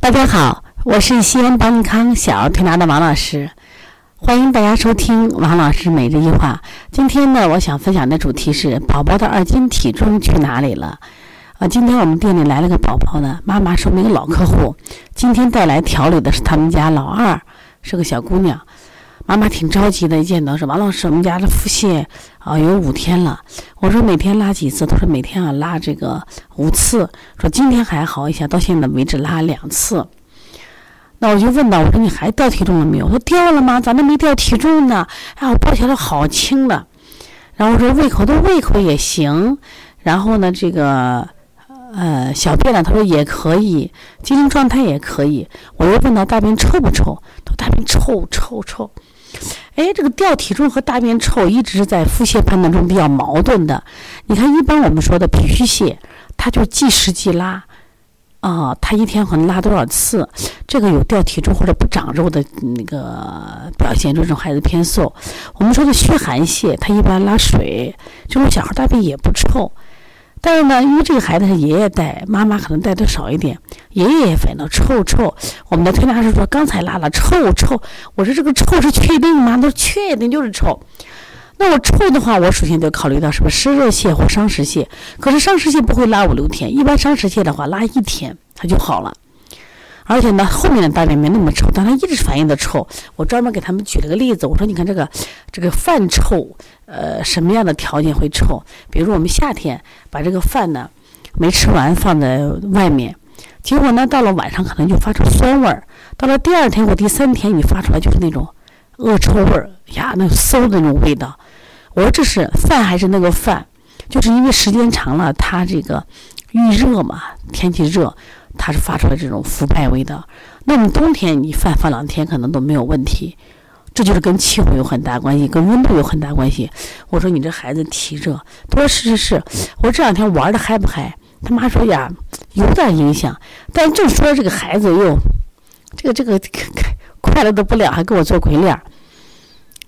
大家好，我是西安邦尼康小儿推拿的王老师，欢迎大家收听王老师每日一话。今天呢，我想分享的主题是宝宝的二斤体重去哪里了？啊，今天我们店里来了个宝宝呢，妈妈是我们一个老客户，今天带来调理的是他们家老二，是个小姑娘。妈妈挺着急的，一见到说王老师，我们家的腹泻啊有五天了。我说每天拉几次？他说每天啊拉这个五次。说今天还好一些，到现在为止拉两次。那我就问到，我说你还掉体重了没有？他说掉了吗？咋的没掉体重呢？哎，我抱起来好轻的。然后我说胃口的胃口也行。然后呢，这个呃小便呢，他说也可以，精神状态也可以。我又问他大便臭不臭？他说大便臭臭臭。哎，这个掉体重和大便臭一直是在腹泻判断中比较矛盾的。你看，一般我们说的脾虚泻，它就即食即拉，啊，它一天可能拉多少次，这个有掉体重或者不长肉的那个表现，这种孩子偏瘦。我们说的虚寒泻，它一般拉水，这种小孩大便也不臭。但是呢，因为这个孩子是爷爷带，妈妈可能带的少一点，爷爷也反正臭臭。我们的推拿师说刚才拉了臭臭，我说这个臭是确定吗？他说确定就是臭。那我臭的话，我首先就考虑到什么湿热泻或伤食泻。可是伤食泻不会拉五六天，一般伤食泻的话拉一天它就好了。而且呢，后面的大便没那么臭，但它一直反应的臭。我专门给他们举了个例子，我说你看这个这个饭臭，呃，什么样的条件会臭？比如我们夏天把这个饭呢没吃完放在外面，结果呢到了晚上可能就发出酸味儿，到了第二天或第三天你发出来就是那种恶臭味儿呀，那馊的那种味道。我说这是饭还是那个饭？就是因为时间长了，它这个遇热嘛，天气热。它是发出来这种腐败味道。那么冬天你饭放两天可能都没有问题，这就是跟气候有很大关系，跟温度有很大关系。我说你这孩子体热，他说是是是。我这两天玩的嗨不嗨？他妈说呀，有点影响。但正说这个孩子又这个这个 快乐的不了，还给我做鬼脸。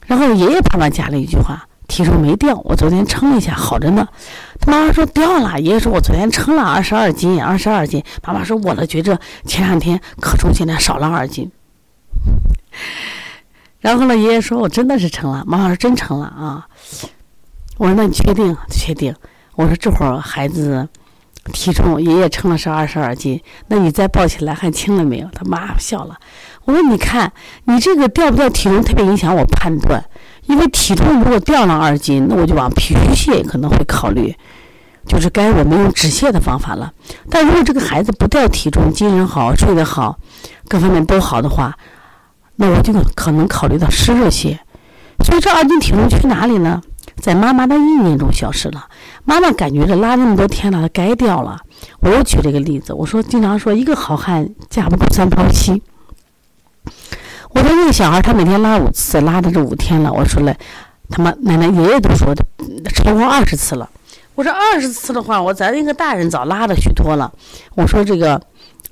然后爷爷旁边加了一句话。体重没掉，我昨天称了一下，好着呢。他妈妈说掉了，爷爷说我昨天称了二十二斤，二十二斤。妈妈说我呢觉着前两天可重，现在少了二斤。然后呢，爷爷说我真的是称了，妈妈说真称了啊。我说那你确定？确定。我说这会儿孩子体重爷爷称了是二十二斤，那你再抱起来还轻了没有？他妈笑了。我说你看你这个掉不掉体重特别影响我判断。因为体重如果掉了二斤，那我就往脾虚泻可能会考虑，就是该我们用止泻的方法了。但如果这个孩子不掉体重，精神好，睡得好，各方面都好的话，那我就可能考虑到湿热泻。所以这二斤体重去哪里呢？在妈妈的意念中消失了。妈妈感觉这拉那么多天了，它该掉了。我又举这个例子，我说经常说一个好汉架不住三泡稀。我说那个小孩，他每天拉五次，拉的这五天了。我说了，他妈奶奶爷爷都说超过二十次了。我说二十次的话，我咱那个大人早拉了许多了。我说这个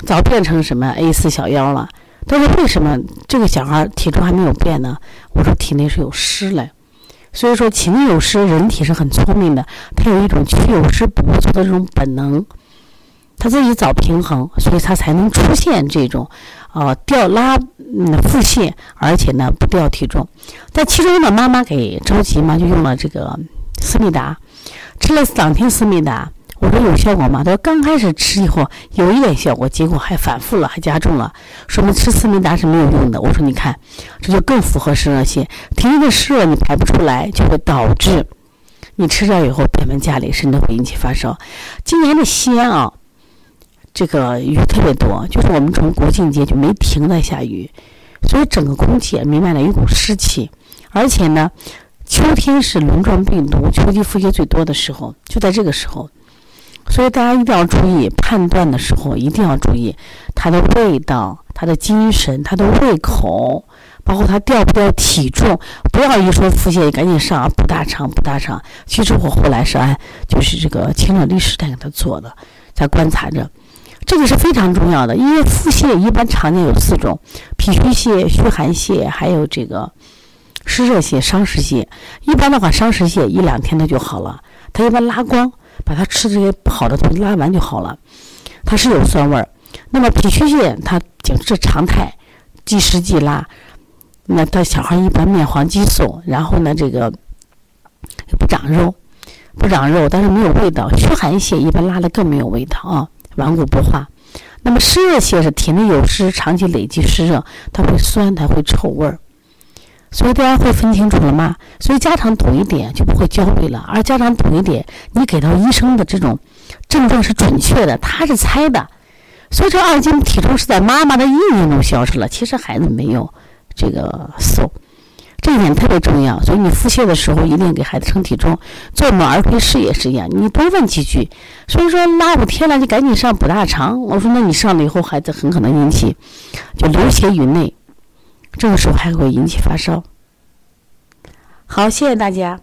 早变成什么 A 四小腰了。他说为什么这个小孩体重还没有变呢？我说体内是有湿嘞。所以说体内有湿，人体是很聪明的，他有一种去有湿补足的这种本能。他自己找平衡，所以他才能出现这种，呃，掉拉嗯腹泻，而且呢不掉体重。但其中呢，妈妈给着急嘛，就用了这个思密达，吃了两天思密达，我说有效果吗？他说刚开始吃以后有一点效果，结果还反复了，还加重了，说明吃思密达是没有用的。我说你看，这就更符合湿热泻，体内的湿热你排不出来，就会导致你吃掉以后变本加厉，甚至会引起发烧。今年的西安啊。这个雨特别多，就是我们从国庆节就没停的下雨，所以整个空气也弥漫了一股湿气，而且呢，秋天是轮状病毒、秋季腹泻最多的时候，就在这个时候，所以大家一定要注意判断的时候一定要注意它的味道、它的精神、它的胃口，包括它掉不掉体重，不要一说腹泻赶紧上啊补大肠补大肠。其实我后来是按就是这个清热利湿在给他做的，在观察着。这个是非常重要的，因为腹泻一般常见有四种：脾虚泻、虚寒泻，还有这个湿热泻、伤食泻。一般的话，伤食泻一两天它就好了，它一般拉光，把它吃这些不好的东西拉完就好了。它是有酸味儿。那么脾虚泻它就是常态，即湿即拉。那他小孩一般面黄肌瘦，然后呢，这个不长肉，不长肉，但是没有味道。虚寒泻一般拉的更没有味道啊，顽固不化。那么湿热邪是体内有湿，长期累积湿热，它会酸，它会臭味儿。所以大家会分清楚了吗？所以家长懂一点就不会焦虑了，而家长懂一点，你给到医生的这种症状是准确的，他是猜的。所以这二斤体重是在妈妈的意念中消失了，其实孩子没有这个瘦，这点特别重要。所以你腹泻的时候一定给孩子称体重，做我们儿推试也是一样，你多问几句。所以说拉五天了，就赶紧上补大肠。我说那你上了以后，孩子很可能引起就流血于内。这个时候还会引起发烧。好，谢谢大家。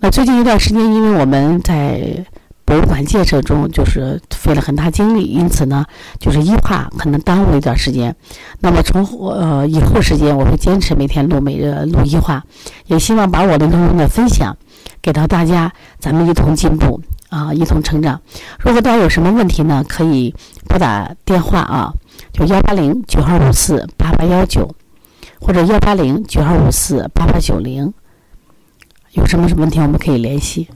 那最近一段时间，因为我们在博物馆建设中，就是费了很大精力，因此呢，就是医化可能耽误一段时间。那么从呃以后时间，我会坚持每天录每日录医化，也希望把我的内容的分享给到大家，咱们一同进步啊，一同成长。如果大家有什么问题呢，可以拨打电话啊，就幺八零九二五四八八幺九。或者幺八零九二五四八八九零，有什么什么问题我们可以联系。